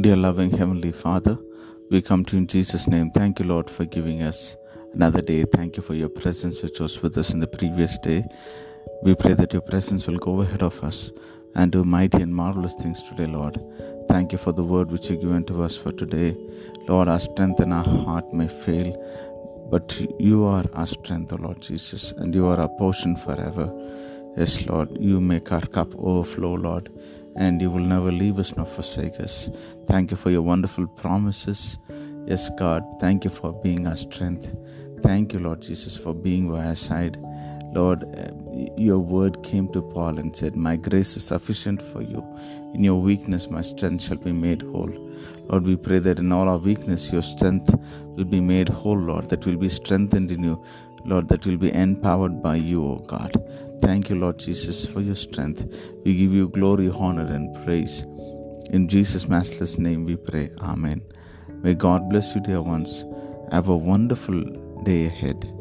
Dear loving Heavenly Father, we come to you in Jesus' name. Thank you, Lord, for giving us another day. Thank you for your presence, which was with us in the previous day. We pray that your presence will go ahead of us and do mighty and marvelous things today, Lord. Thank you for the word which you given to us for today. Lord, our strength and our heart may fail, but you are our strength, O Lord Jesus, and you are our portion forever. Yes, Lord, you make our cup overflow, Lord, and you will never leave us nor forsake us. Thank you for your wonderful promises. Yes, God, thank you for being our strength. Thank you, Lord Jesus, for being by our side. Lord, eh, your word came to Paul and said, My grace is sufficient for you. In your weakness, my strength shall be made whole. Lord, we pray that in all our weakness, your strength will be made whole, Lord, that will be strengthened in you, Lord, that will be empowered by you, O God. Thank you, Lord Jesus, for your strength. We give you glory, honor, and praise. In Jesus' matchless name we pray. Amen. May God bless you, dear ones. Have a wonderful day ahead.